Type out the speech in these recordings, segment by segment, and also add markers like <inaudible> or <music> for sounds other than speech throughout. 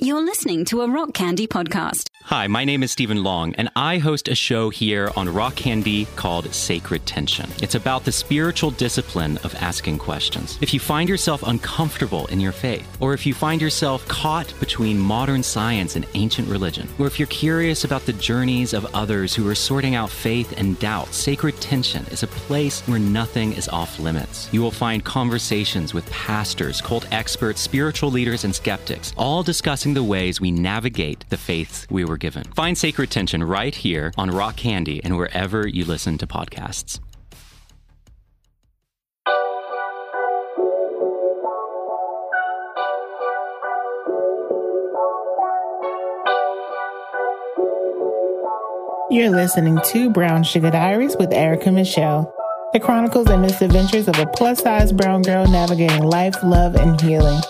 You're listening to a Rock Candy podcast. Hi, my name is Stephen Long, and I host a show here on Rock Candy called Sacred Tension. It's about the spiritual discipline of asking questions. If you find yourself uncomfortable in your faith, or if you find yourself caught between modern science and ancient religion, or if you're curious about the journeys of others who are sorting out faith and doubt, Sacred Tension is a place where nothing is off limits. You will find conversations with pastors, cult experts, spiritual leaders, and skeptics, all discussing the ways we navigate the faiths we were given. Find Sacred Tension right here on Rock Candy and wherever you listen to podcasts. You're listening to Brown Suga Diaries with Aeryka Michelle. the chronicles and misadventures of a plus size brown girl navigating life, love, and healing.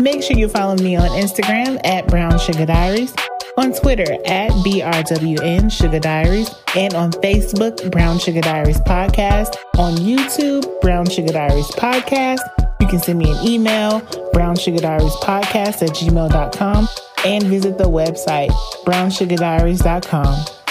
Make sure you follow me on Instagram at Brown Suga Diaries, on Twitter at BRWN Sugar Diaries, and on Facebook, Brown Suga Diaries Podcast, on YouTube, Brown Suga Diaries Podcast. You can send me an email, Brown Suga Diaries Podcast at gmail.com, and visit the website, brownsugardiaries.com.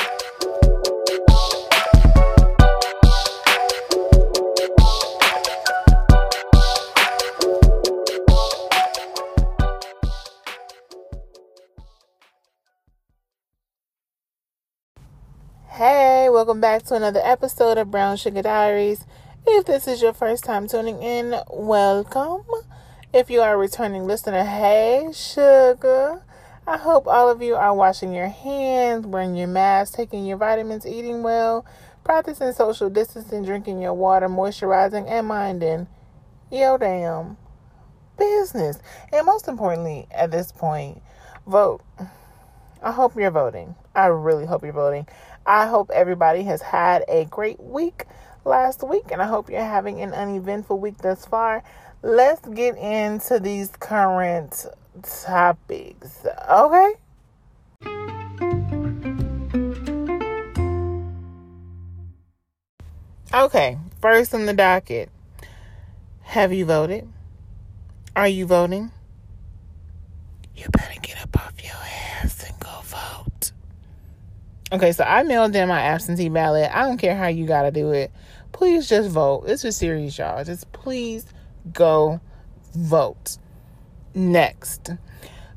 Hey, welcome back to another episode of Brown Suga Diaries. If this is your first time tuning in, welcome. If you are a returning listener, hey, sugar. I hope all of you are washing your hands, wearing your mask, taking your vitamins, eating well, practicing social distancing, drinking your water, moisturizing, and minding your damn business. And most importantly, at this point, vote. I hope you're voting. I really hope you're voting. I hope everybody has had a great week last week, and I hope you're having an uneventful week thus far. Let's get into these current topics, okay? Okay, first on the docket. Have you voted? Are you voting? You better get up off your ass and go vote. Okay, so I mailed in my absentee ballot. I don't care how you got to do it. Please just vote. This is serious, y'all. Just please go vote. Next,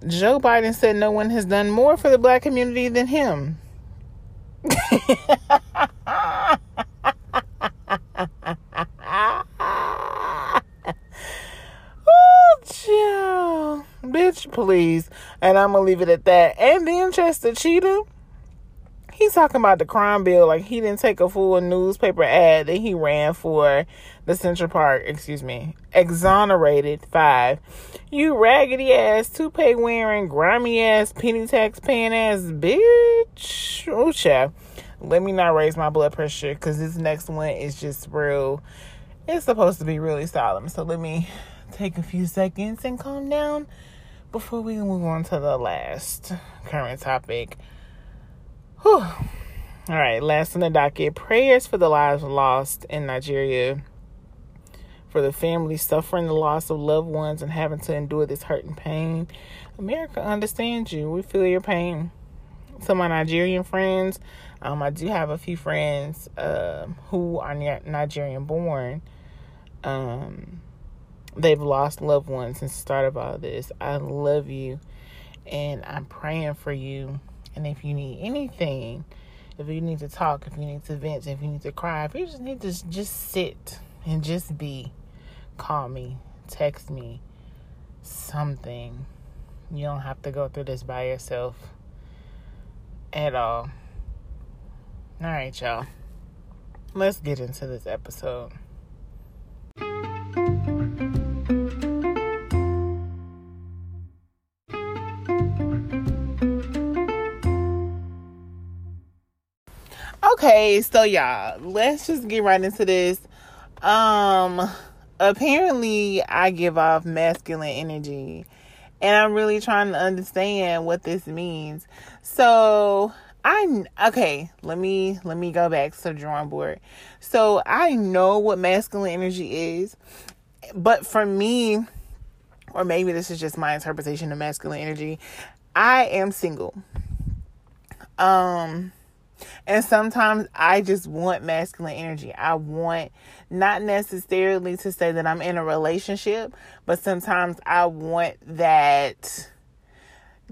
Joe Biden said no one has done more for the black community than him. <laughs> oh, chill. Bitch, please. And I'm going to leave it at that. And then Chester Cheetah he's talking about the crime bill like he didn't take a full newspaper ad that he ran for the Central Park, excuse me, exonerated five. You raggedy ass, toupee wearing, grimy ass, penny tax paying ass bitch. Oh, child. Let me not raise my blood pressure because this next one is just real. It's supposed to be really solemn. So let me take a few seconds and calm down before we move on to the last current topic. Whew. All right, last on the docket prayers for the lives lost in Nigeria, for the families suffering the loss of loved ones and having to endure this hurt and pain. America understands you. We feel your pain. To my Nigerian friends, um, I do have a few friends uh, who are Nigerian born. Um, they've lost loved ones since the start of all this. I love you, and I'm praying for you and if you need anything, if you need to talk, if you need to vent, if you need to cry, if you just need to just sit and just be, call me, text me, something. You don't have to go through this by yourself at all. All right, y'all. Let's get into this episode. Okay, so y'all, let's just get right into this. Um apparently I give off masculine energy and I'm really trying to understand what this means. So, I okay, let me let me go back to the drawing board. So, I know what masculine energy is, but for me or maybe this is just my interpretation of masculine energy, I am single. Um and sometimes I just want masculine energy. I want not necessarily to say that I'm in a relationship, but sometimes I want that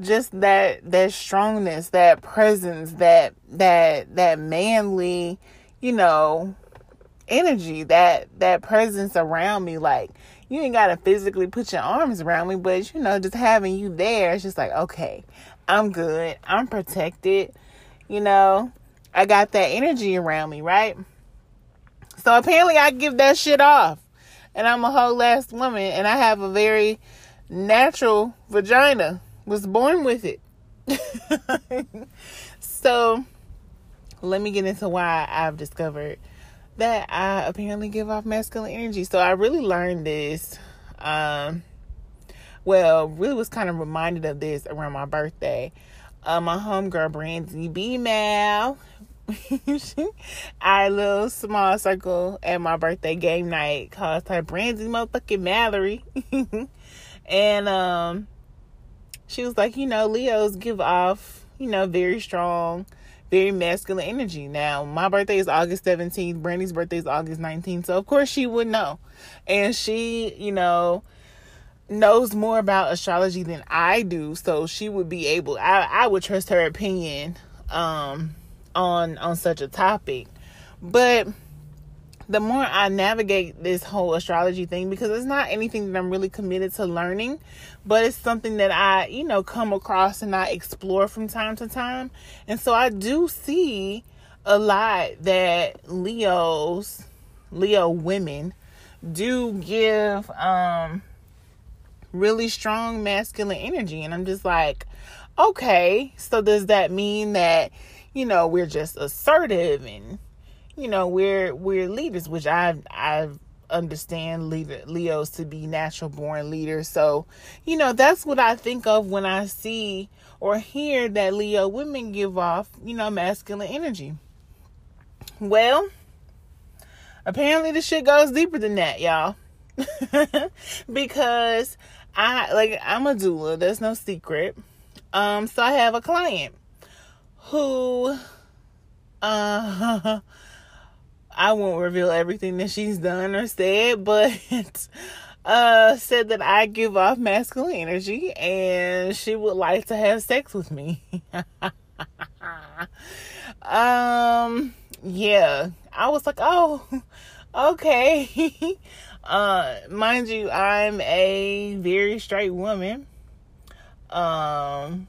just that that strongness, that presence, that that that manly, you know, energy, that that presence around me like you ain't got to physically put your arms around me, but you know, just having you there, it's just like, okay, I'm good. I'm protected. You know, I got that energy around me, right? So apparently I give that shit off. And I'm a whole ass woman and I have a very natural vagina. Was born with it. <laughs> so let me get into why I've discovered that I apparently give off masculine energy. So I really learned this. Um, well, really was kind of reminded of this around my birthday. Uh, my homegirl Brandy B Mal, <laughs> our little small circle at my birthday game night calls her Brandy motherfucking Mallory, <laughs> and um, she was like, you know, Leos give off, you know, very strong very masculine energy. Now, my birthday is August 17th, Brandy's birthday is August 19th, so of course she would know. And she, you know, knows more about astrology than I do, so she would be able I, I would trust her opinion um on on such a topic. But the more I navigate this whole astrology thing, because it's not anything that I'm really committed to learning, but it's something that I, you know, come across and I explore from time to time. And so I do see a lot that Leos, Leo women do give um really strong masculine energy and I'm just like, okay, so does that mean that you know, we're just assertive and you know we're we're leaders which i i understand leos to be natural born leaders so you know that's what i think of when i see or hear that leo women give off you know masculine energy. Well apparently the shit goes deeper than that y'all. <laughs> Because i like i'm a doula there's no secret um so i have a client who uh <laughs> I won't reveal everything that she's done or said, but <laughs> uh said that I give off masculine energy and she would like to have sex with me. <laughs> um yeah, I was like, "Oh, okay." Uh mind you, I'm a very straight woman. Um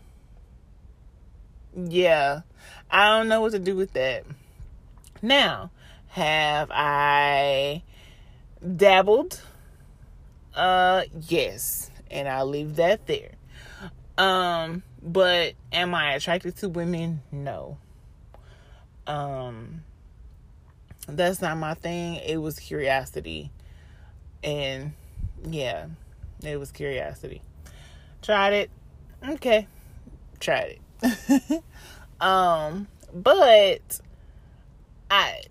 yeah. I don't know what to do with that. Now, have I dabbled? Uh, yes. And I'll leave that there. Um, but am I attracted to women? No. Um, that's not my thing. It was curiosity. And yeah, it was curiosity. Tried it. Okay. Tried it. <laughs> um, but I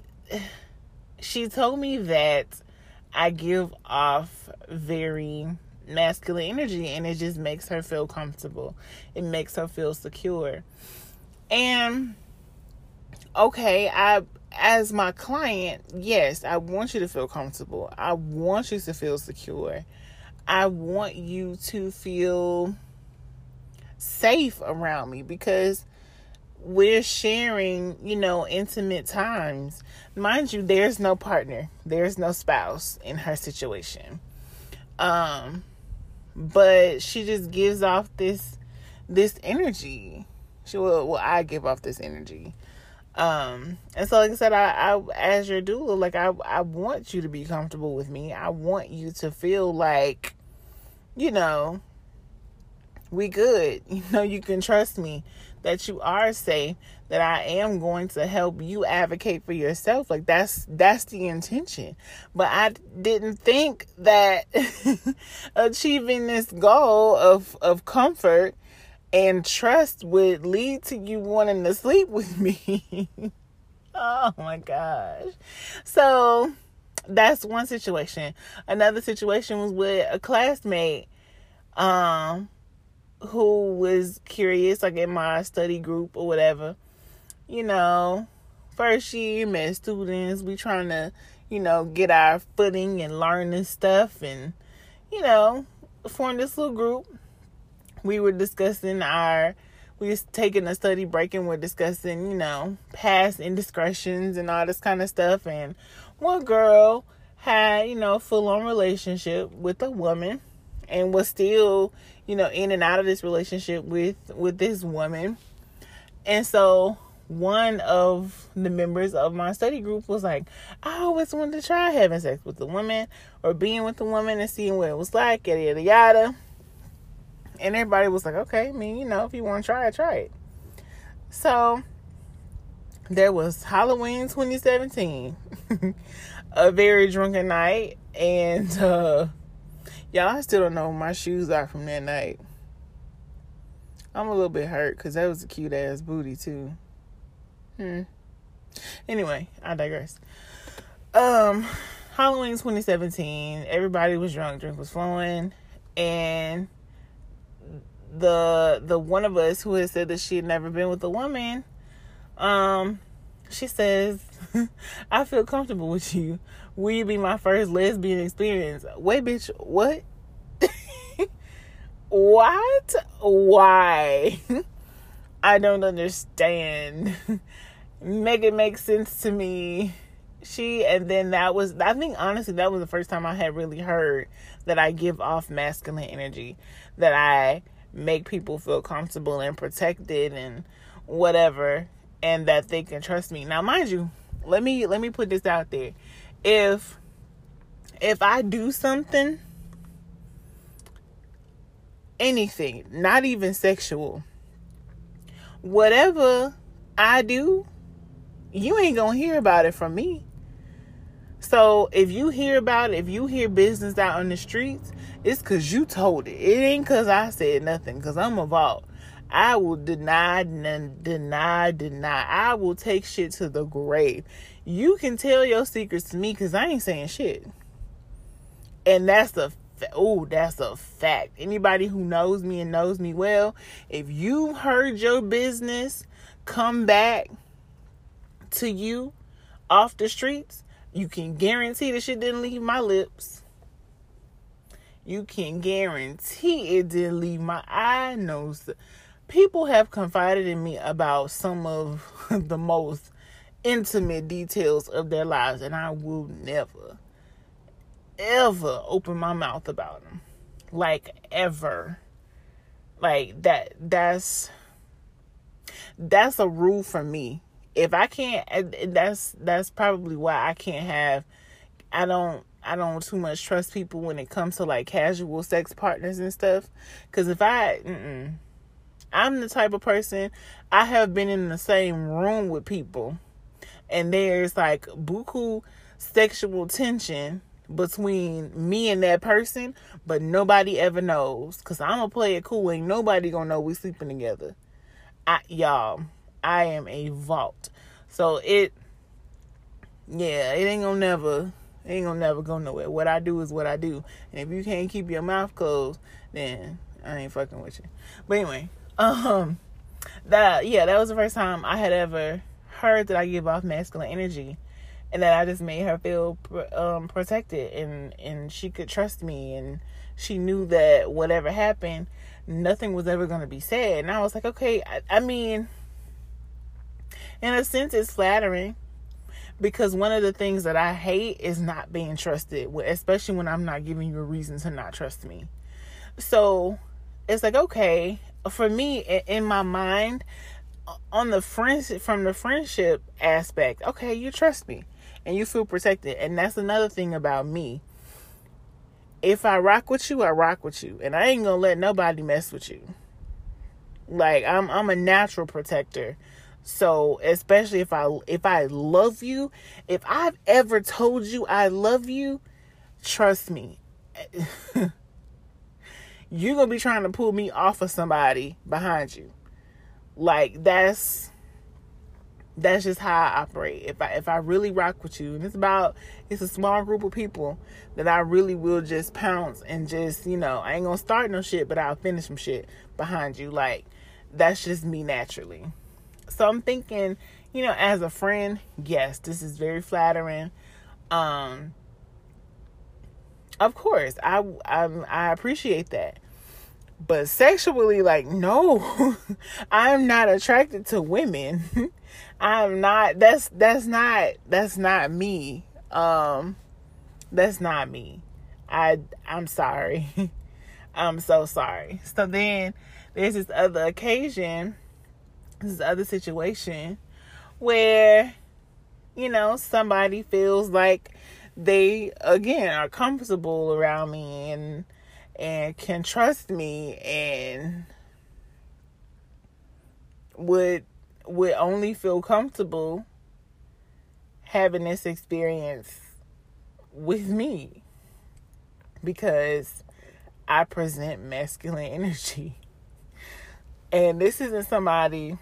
she told me that I give off very masculine energy and it just makes her feel comfortable. It makes her feel secure. And okay, I as my client, yes, I want you to feel comfortable. I want you to feel secure. I want you to feel safe around me because we're sharing, you know, intimate times. Mind you, there's no partner, there's no spouse in her situation. Um, but she just gives off this this energy. She will well, I give off this energy. Um, and so like I said, I, I as your doula, like I I want you to be comfortable with me. I want you to feel like, you know, we good. <laughs> You know, you can trust me that you are safe, that I am going to help you advocate for yourself. Like that's that's the intention. But I didn't think that <laughs> achieving this goal of of comfort and trust would lead to you wanting to sleep with <laughs> me. oh my gosh. So that's one situation. Another situation was with a classmate um who was curious, like in my study group or whatever. You know, first year med students, we trying to, you know, get our footing and learn this stuff and, you know, form this little group. We were discussing our we was taking a study break and we're discussing, you know, past indiscretions and all this kind of stuff. And one girl had, you know, full on relationship with a woman and was still, you know, in and out of this relationship with with this woman. And so one of the members of my study group was like, I always wanted to try having sex with a woman or being with a woman and seeing what it was like, yada yada yada. And everybody was like, okay, I mean, you know, if you want to try it, try it. So there was Halloween 2017, <laughs> a very drunken night, and uh, y'all, I still don't know where my shoes are from that night. I'm a little bit hurt because that was a cute ass booty too. Hmm. Anyway, I digress. Um, Halloween 2017. Everybody was drunk. Drink was flowing, and the the one of us who had said that she had never been with a woman, um, she says, <laughs> "I feel comfortable with you. Will you be my first lesbian experience?" Wait, bitch, what? <laughs> what? Why? <laughs> I don't understand. make it make sense to me. She and then that was I think honestly that was the first time I had really heard that I give off masculine energy. That I make people feel comfortable and protected and whatever and that they can trust me. Now mind you, let me let me put this out there. If if I do something anything, not even sexual, whatever I do, you ain't gonna hear about it from me. So if you hear about it, if you hear business out on the streets, it's cause you told it. It ain't cause I said nothing. Cause I'm a vault. I will deny, deny, deny. I will take shit to the grave. You can tell your secrets to me because I ain't saying shit. And that's a oh, that's a fact. Anybody who knows me and knows me well, if you heard your business come back to you off the streets, you can guarantee the shit didn't leave my lips. You can guarantee it didn't leave my eye nose. People have confided in me about some of <laughs> the most intimate details of their lives, and I will never, ever open my mouth about them. Like, ever. Like, that, that's, that's a rule for me if I can't, that's that's probably why I can't have. I don't. I don't too much trust people when it comes to like casual sex partners and stuff. Because if I. I'm the type of person I have been in the same room with people, and there's like buku sexual tension between me and that person, but nobody ever knows. Cause I'm gonna play it cool. Ain't nobody gonna know we sleeping together. I y'all I am a vault. So it, yeah, it ain't gonna never, ain't gonna never go nowhere. What I do is what I do, and if you can't keep your mouth closed, then I ain't fucking with you. But anyway, um, that yeah, that was the first time I had ever heard that I give off masculine energy, and that I just made her feel um protected, and and she could trust me, and she knew that whatever happened, nothing was ever gonna be said. And I was like, okay, I, I mean in a sense, it's flattering because one of the things that I hate is not being trusted, especially when I'm not giving you a reason to not trust me. So it's like, okay, for me, in my mind, on the friendship, from the friendship aspect, okay, you trust me and you feel protected. And that's another thing about me. If I rock with you, I rock with you. And I ain't gonna let nobody mess with you. Like I'm I'm a natural protector so, especially if I if I love you, if I've ever told you I love you, trust me. <laughs> you're going to be trying to pull me off of somebody behind you. Like that's that's just how I operate. If I if I really rock with you, and it's about it's a small group of people that I really will just pounce and just you know I ain't gonna start no shit, but I'll finish some shit behind you. Like that's just me naturally. So I'm thinking, you know, as a friend, yes, this is very flattering. Um, of course, I I, I appreciate that but sexually like no <laughs> i'm not attracted to women <laughs> I'm not that's that's not that's not me. Um that's not me. I I'm sorry. <laughs> I'm so sorry. So then there's this other occasion, this other situation where you know somebody feels like they again are comfortable around me and and can trust me and would would only feel comfortable having this experience with me because I present masculine <laughs> energy. And this isn't somebody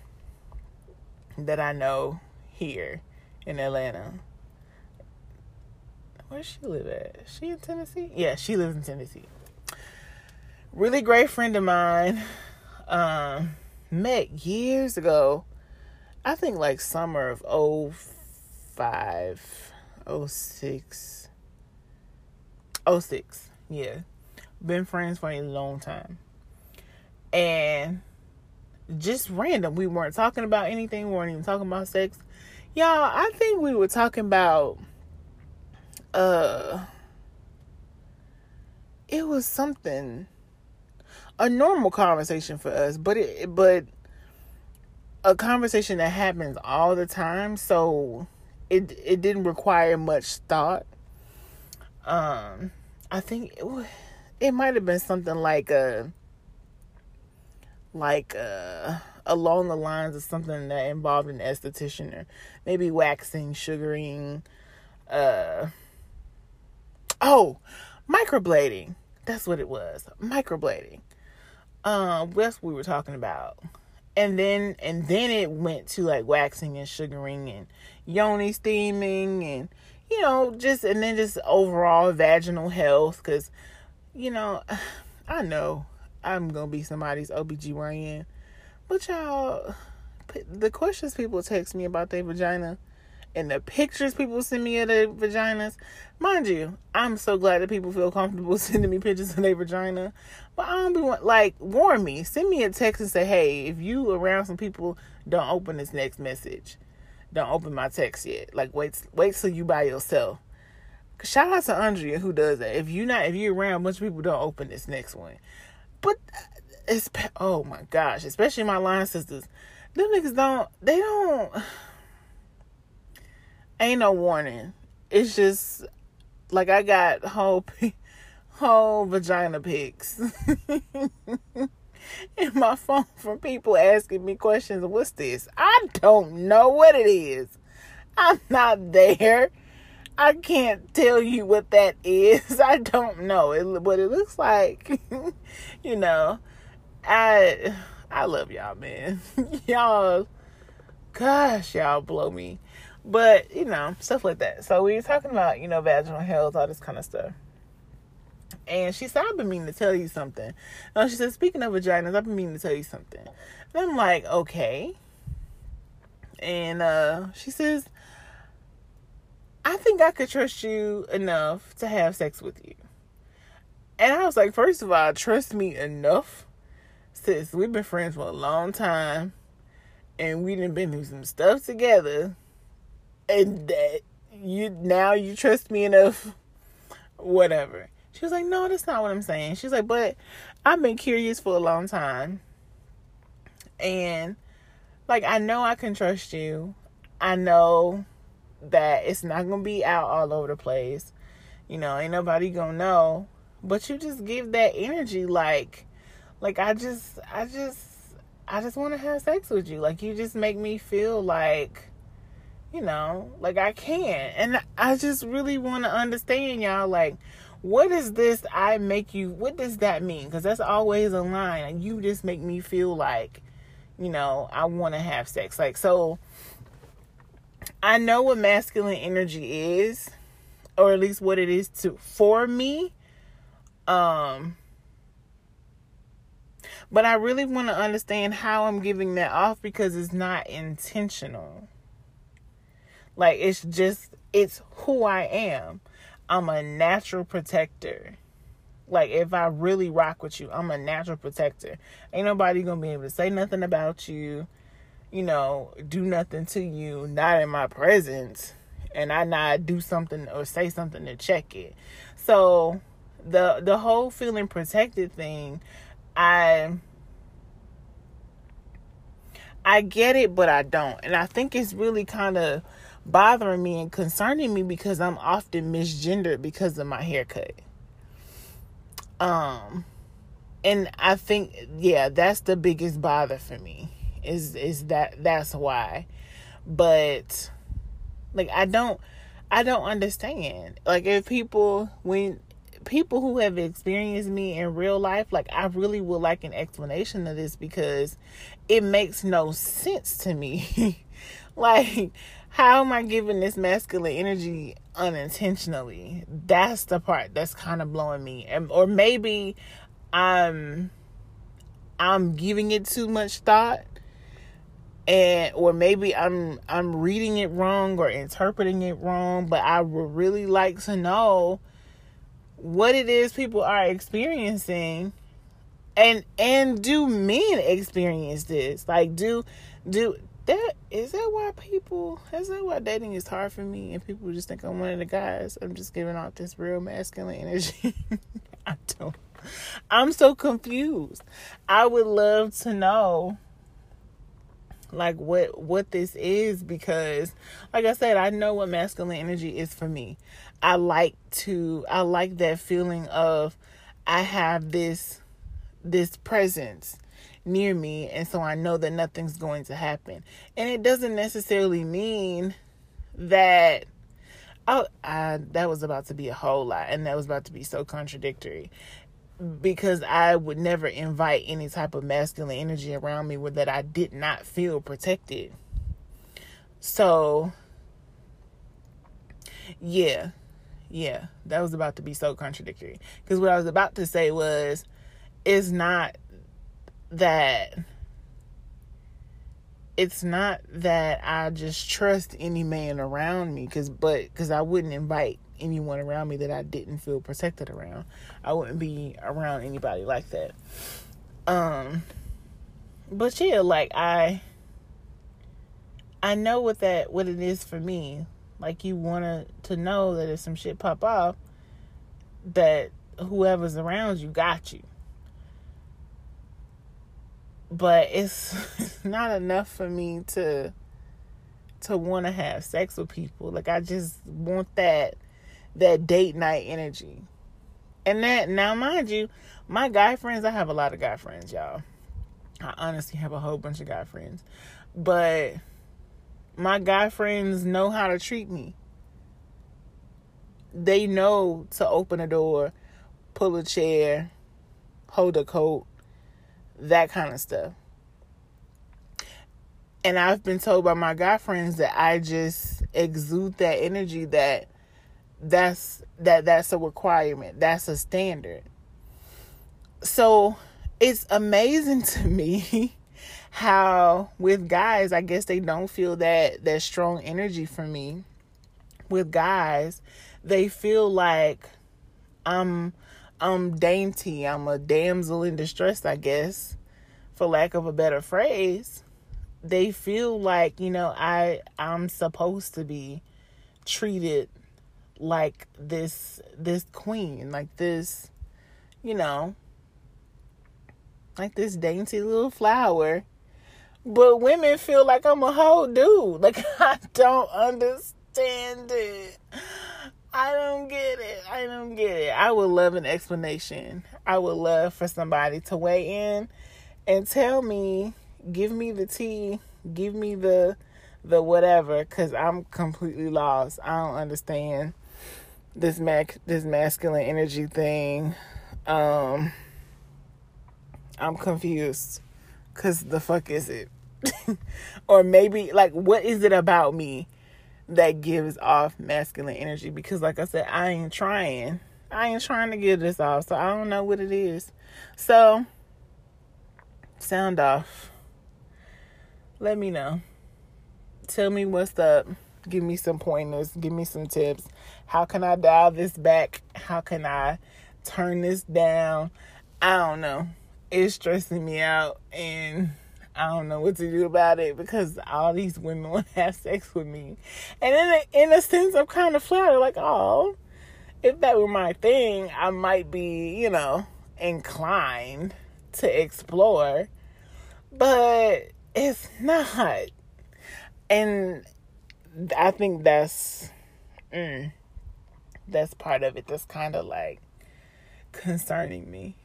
that I know here in Atlanta. Where she live at? She in Tennessee? Yeah, she lives in Tennessee. Really great friend of mine. Um, met years ago I think like summer of 05, 06, 06. Yeah. Been friends for a long time. And just random. We weren't talking about anything. We weren't even talking about sex. Y'all, I think we were talking about uh it was something a normal conversation for us, but it but a conversation that happens all the time, so it it didn't require much thought. Um, I think it, it might have been something like a like a, along the lines of something that involved an esthetician or maybe waxing, sugaring, uh oh, microblading. That's what it was. Microblading. Um, that's what we were talking about and then and then it went to like waxing and sugaring and yoni steaming and you know just and then just overall vaginal health because you know <sighs> i know i'm gonna be somebody's obgyn but y'all the questions people text me about their vagina and the pictures people send me of their vaginas. Mind you, I'm so glad that people feel comfortable <laughs> sending me pictures of their vagina. But I don't be like warn me. Send me a text and say, hey, if you around some people, don't open this next message. Don't open my text yet. Like wait wait till you by yourself. Shout out to Andrea who does that. If you not if you're around a bunch of people, don't open this next one. But uh, it's oh my gosh, especially my line sisters. Them niggas don't they don't <sighs> ain't no warning. It's just like I got whole <laughs> whole vagina pics <laughs> in my phone from people asking me questions. What's this? I don't know what it is. I'm not there. I can't tell you what that is. <laughs> I don't know it, it looks like, <laughs> you know, I I love y'all, man. <laughs> y'all, gosh, y'all blow me. But, you know, stuff like that. So we were talking about, you know, vaginal health, all this kind of stuff. And she said, I've been meaning to tell you something. No, she said, speaking of vaginas, I've been meaning to tell you something. And I'm like, okay. And uh, she says, I think I could trust you enough to have sex with you. And I was like, first of all, trust me enough. Sis, we've been friends for a long time. And we didn't been through some stuff together and that you now you trust me enough whatever she was like no that's not what i'm saying she's like but i've been curious for a long time and like i know i can trust you i know that it's not gonna be out all over the place you know ain't nobody gonna know but you just give that energy like like i just i just i just want to have sex with you like you just make me feel like you know, like I can. And I just really want to understand y'all like what is this I make you what does that mean? Cuz that's always a line and you just make me feel like you know, I want to have sex. Like so I know what masculine energy is, or at least what it is to for me. Um but I really want to understand how I'm giving that off because it's not intentional. Like it's just it's who I am. I'm a natural protector. Like if I really rock with you, I'm a natural protector. Ain't nobody gonna be able to say nothing about you, you know, do nothing to you, not in my presence, and I not do something or say something to check it. So the the whole feeling protected thing, I I get it, but I don't. And I think it's really kind of bothering me and concerning me because I'm often misgendered because of my haircut. Um and I think yeah, that's the biggest bother for me. Is is that that's why. But like I don't I don't understand. Like if people when people who have experienced me in real life, like I really would like an explanation of this because it makes no sense to me. <laughs> like how am I giving this masculine energy unintentionally? That's the part that's kind of blowing me. Or maybe I'm I'm giving it too much thought and or maybe I'm I'm reading it wrong or interpreting it wrong, but I would really like to know what it is people are experiencing and and do men experience this? Like do do that is that why people is that why dating is hard for me? And people just think i'm one of the guys. I'm just giving off this real masculine <laughs> energy. I don't i'm so confused. I would love to know like what what this is because like i said i know what masculine energy is for me I like to I like that feeling of I have this this presence near me and so I know that nothing's going to happen. And it doesn't necessarily mean that oh I, that was about to be a whole lot and that was about to be so contradictory because I would never invite any type of masculine energy around me where that I did not feel protected. So yeah, yeah, that was about to be so contradictory. Because what I was about to say was, it's not that it's not that I just trust any man around me cuz but cuz I wouldn't invite anyone around me that I didn't feel protected around. I wouldn't be around anybody like that. Um but yeah, like I I know what that what it is for me. Like you want to know that if some shit pop off, that whoever's around you got you. But it's, it's <laughs> not enough for me to to want to have sex with people. Like I just want that that date night energy. And that now mind you, my guy friends, I have a lot of guy friends, y'all. I honestly have a whole bunch of guy friends. But my guy friends know how to treat me. They know to open a door, pull a chair, hold a coat, that kind of stuff. And I've been told by my guy friends that I just exude that energy that that's that that's a requirement. That's a standard. So it's amazing <laughs> to me how with guys, I guess they don't feel that that strong energy from me. With guys, they feel like I'm I'm dainty. I'm a damsel in distress, I guess, for lack of a better phrase. They feel like, you know, I I'm supposed to be treated like this this queen, like this, you know, like this dainty little flower but women feel like I'm a whole dude. <laughs> Like I don't understand it. I don't get it. I don't get it. I would love an explanation. I would love for somebody to weigh in and tell me, give me the tea, give me the the whatever cuz I'm completely lost. I don't understand this mac this masculine energy thing. Um I'm confused. Cause the fuck is it? <laughs> or maybe like what is it about me that gives off masculine energy because like I said, I ain't trying. I ain't trying to give this off, so I don't know what it is. So sound off. Let me know. Tell me what's up. Give me some pointers. Give me some tips. How can I dial this back? How can I turn this down? I don't know. It's stressing me out and I don't know what to do about it because all these women <laughs> want to have sex with me. And in a, in a sense, I'm kind of flattered. Like, oh, if that were my thing, I might be, you know, inclined to explore. But it's not. And I think that's mm, that's part of it that's kind of like concerning me.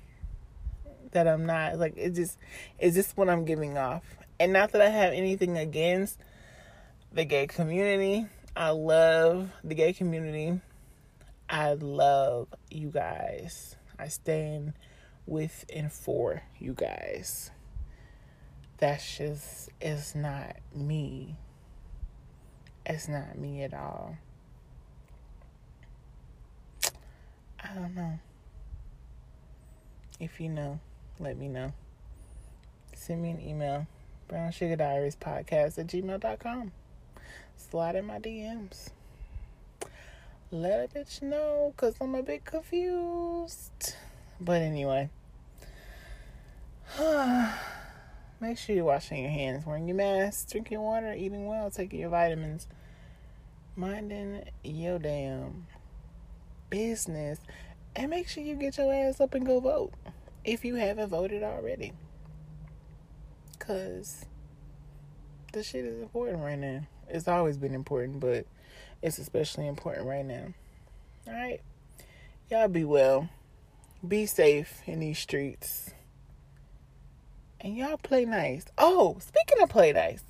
That I'm not like it just is this what I'm giving off. And not that I have anything against the gay community. I love the gay community. I love you guys. I stand with and for you guys. That's just is not me. It's not me at all. I don't know. If you know, let me know. Send me an email. Brown Suga Diaries Podcast at gmail.com. Slide in my DMs. Let a bitch know because I'm a bit confused. But anyway. <sighs> Make sure you're washing your hands, wearing your mask, drinking water, eating well, taking your vitamins, minding your damn business, and make sure you get your ass up and go vote if you haven't voted already. Because the shit is important right now. It's always been important, but it's especially important right now. All right. Y'all be well. Be safe in these streets and y'all play nice. Oh, speaking of play nice,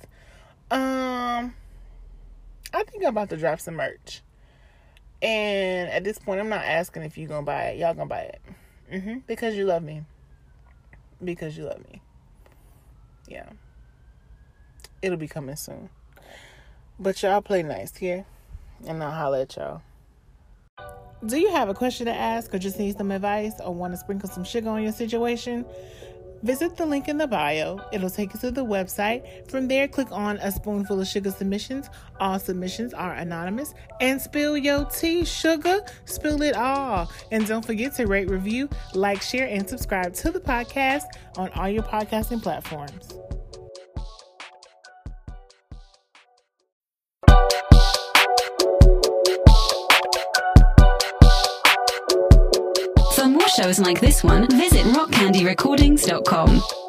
um, I think I'm about to drop some merch. And at this point, I'm not asking if you gonna buy it. Y'all gonna buy it. Mm-hmm. Because you love me. Because you love me. Yeah. It'll be coming soon. But y'all play nice here. And I'll holler at y'all. Do you have a question to ask or just need some advice or want to sprinkle some sugar on your situation? Visit the link in the bio. It'll take you to the website. From there, click on a spoonful of sugar submissions. All submissions are anonymous. And spill your tea, sugar. Spill it all. And don't forget to rate, review, like, share, and subscribe to the podcast on all your podcasting platforms. Shows like this one, visit rockcandyrecordings.com.